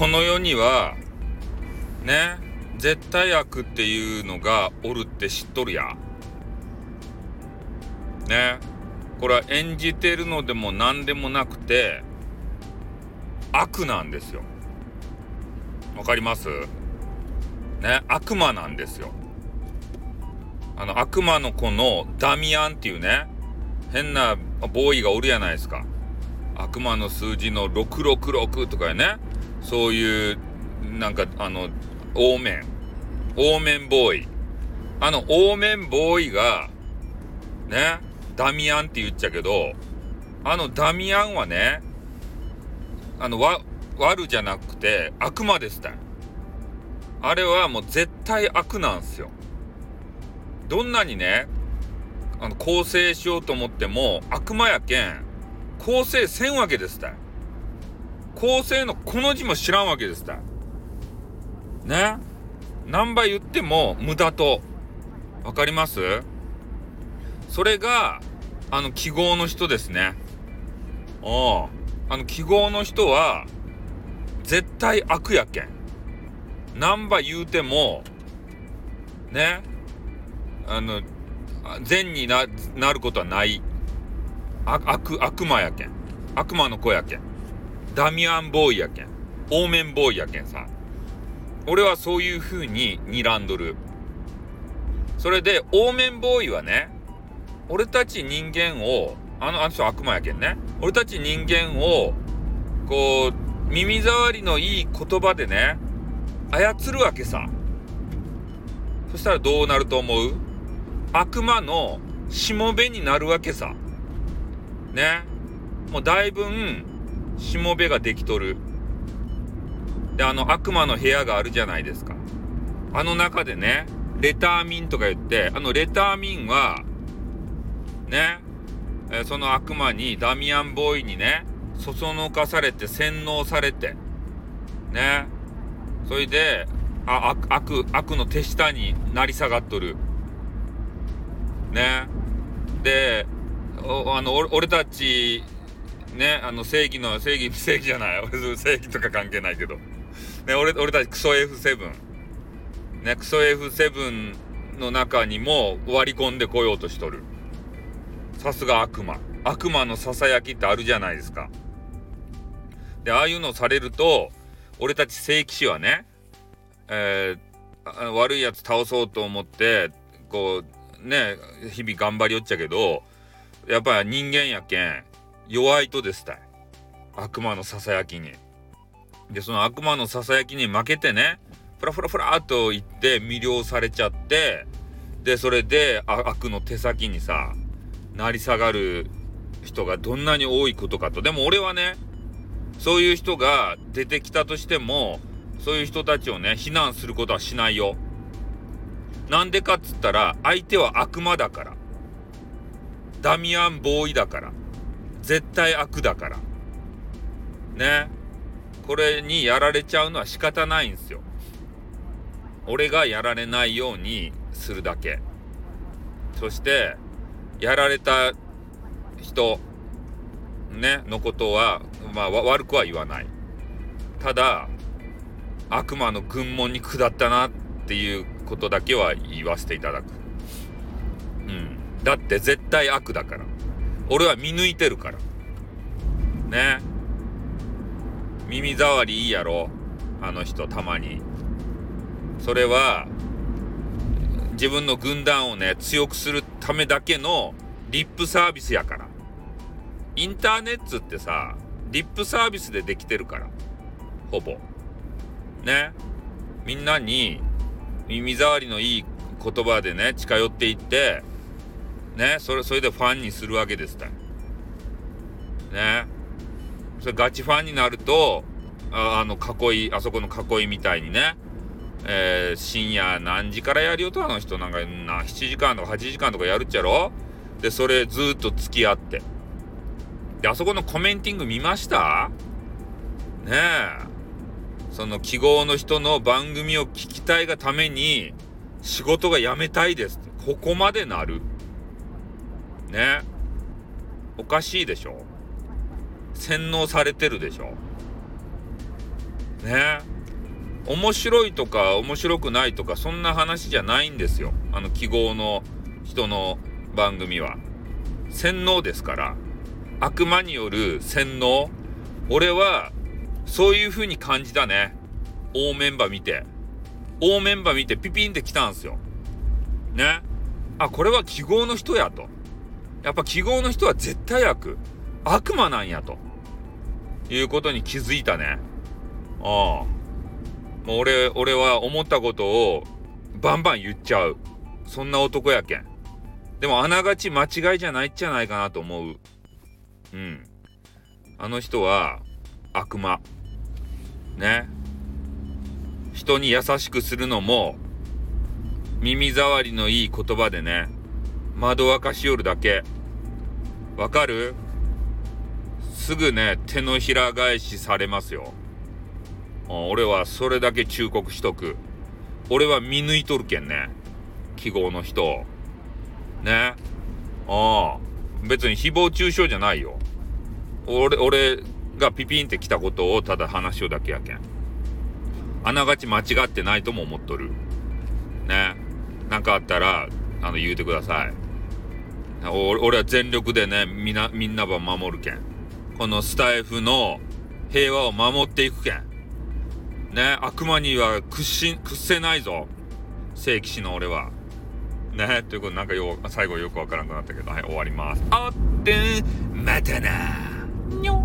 この世にはね絶対悪っていうのがおるって知っとるやね。これは演じてるのでも何でもなくて悪なんですよ。わかります？ね悪魔なんですよ。あの悪魔の子のダミアンっていうね変なボーイがおるやないですか。悪魔の数字の666とかね。そういうなんかあのオーメン。オーメンボーイ。あのオーメンボーイがねダミアンって言っちゃけどあのダミアンはねあのわ悪じゃなくて悪魔ですた。あれはもう絶対悪なんすよ。どんなにねあの構成しようと思っても悪魔やけん構成せんわけですた。構成のこの字も知らんわけですたね？何倍言っても無駄と。分かります？それがあの記号の人ですね。おあの記号の人は絶対悪やけん。何倍言うてもね？あの善にななることはない。悪悪魔やけん。悪魔の子やけん。ダミアンボーイやけん。オーメンボーイやけんさ。俺はそういう風に睨んどる。それでオーメンボーイはね俺たち人間をあのあの人悪魔やけんね。俺たち人間をこう耳障りのいい言葉でね操るわけさ。そしたらどうなると思う？悪魔のしもべになるわけさ。ね。もうだいぶんしもべができとる。であの悪魔の部屋があるじゃないですか。あの中でねレターミンとか言ってあのレターミンはねその悪魔にダミアンボーイにねそそのかされて洗脳されてねそれであ悪悪の手下になり下がっとる。ね。であの俺たちねあの正義の正義正義じゃない。正義とか関係ないけど。ね俺俺たちクソ F7 ねクソ F7 の中にも割り込んでこようとしとる。さすが悪魔。悪魔のささやきってあるじゃないですか。でああいうのされると俺たち聖騎士はね、えー、悪いやつ倒そうと思ってこうね日々頑張りよっちゃけどやっぱり人間やけん。弱いとですたい。悪魔のささやきに。でその悪魔のささやきに負けてねフラフラフラっと言って魅了されちゃってでそれで悪の手先にさ成り下がる人がどんなに多いことかと。でも俺はねそういう人が出てきたとしてもそういう人たちをね非難することはしないよ。なんでかっつったら相手は悪魔だから。ダミアン・ボーイだから。絶対悪だから。ね。これにやられちゃうのは仕方ないんですよ。俺がやられないようにするだけ。そしてやられた人ねのことはまあ悪くは言わない。ただ悪魔の軍門に下ったなっていうことだけは言わせていただく。うん。だって絶対悪だから。俺は見抜いてるから。ね。耳障りいいやろ？あの人たまに。それは自分の軍団をね強くするためだけのリップサービスやから。インターネットってさリップサービスでできてるから。ほぼ。ね。みんなに耳障りのいい言葉でね近寄っていってねそれそれでファンにするわけですたね。それガチファンになるとああの囲いあそこの囲いみたいにね。えー、深夜何時からやるよとあの人なんかな7時間とか8時間とかやるっちゃろ。でそれずっと付き合って。であそこのコメンティング見ました？ねえ。その記号の人の番組を聞きたいがために仕事が辞めたいですここまでなる。ね。おかしいでしょ。洗脳されてるでしょ。ね。面白いとか面白くないとかそんな話じゃないんですよ。あの記号の人の番組は。洗脳ですから。悪魔による洗脳。俺はそういう風に感じたね。大メンバー見て。大メンバー見てピピンって来たんすよ。ね。あこれは記号の人やと。やっぱ記号の人は絶対悪。悪魔なんやと。いうことに気づいたね。ああ。もう俺俺は思ったことをバンバン言っちゃう。そんな男やけん。でもあながち間違いじゃないっじゃないかなと思う。うん。あの人は悪魔。ね。人に優しくするのも耳障りのいい言葉でね。窓沸かしよるだけ。わかる？すぐね手のひら返しされますよ。俺はそれだけ忠告しとく。俺は見抜いとるけんね。記号の人ね？ああ別に誹謗中傷じゃないよ。俺俺がピピンって来たことをただ話しようだけやけん。あながち間違ってないとも思っとる。ね？何かあったらあの言うてください。俺は全力でねみなみんなば守るけん。このスタイフの平和を守っていくけん。ね悪魔には屈し屈せないぞ。聖騎士の俺は。ねということでなんかよ最後よくわからなくなったけどはい終わります。あってまたなにょ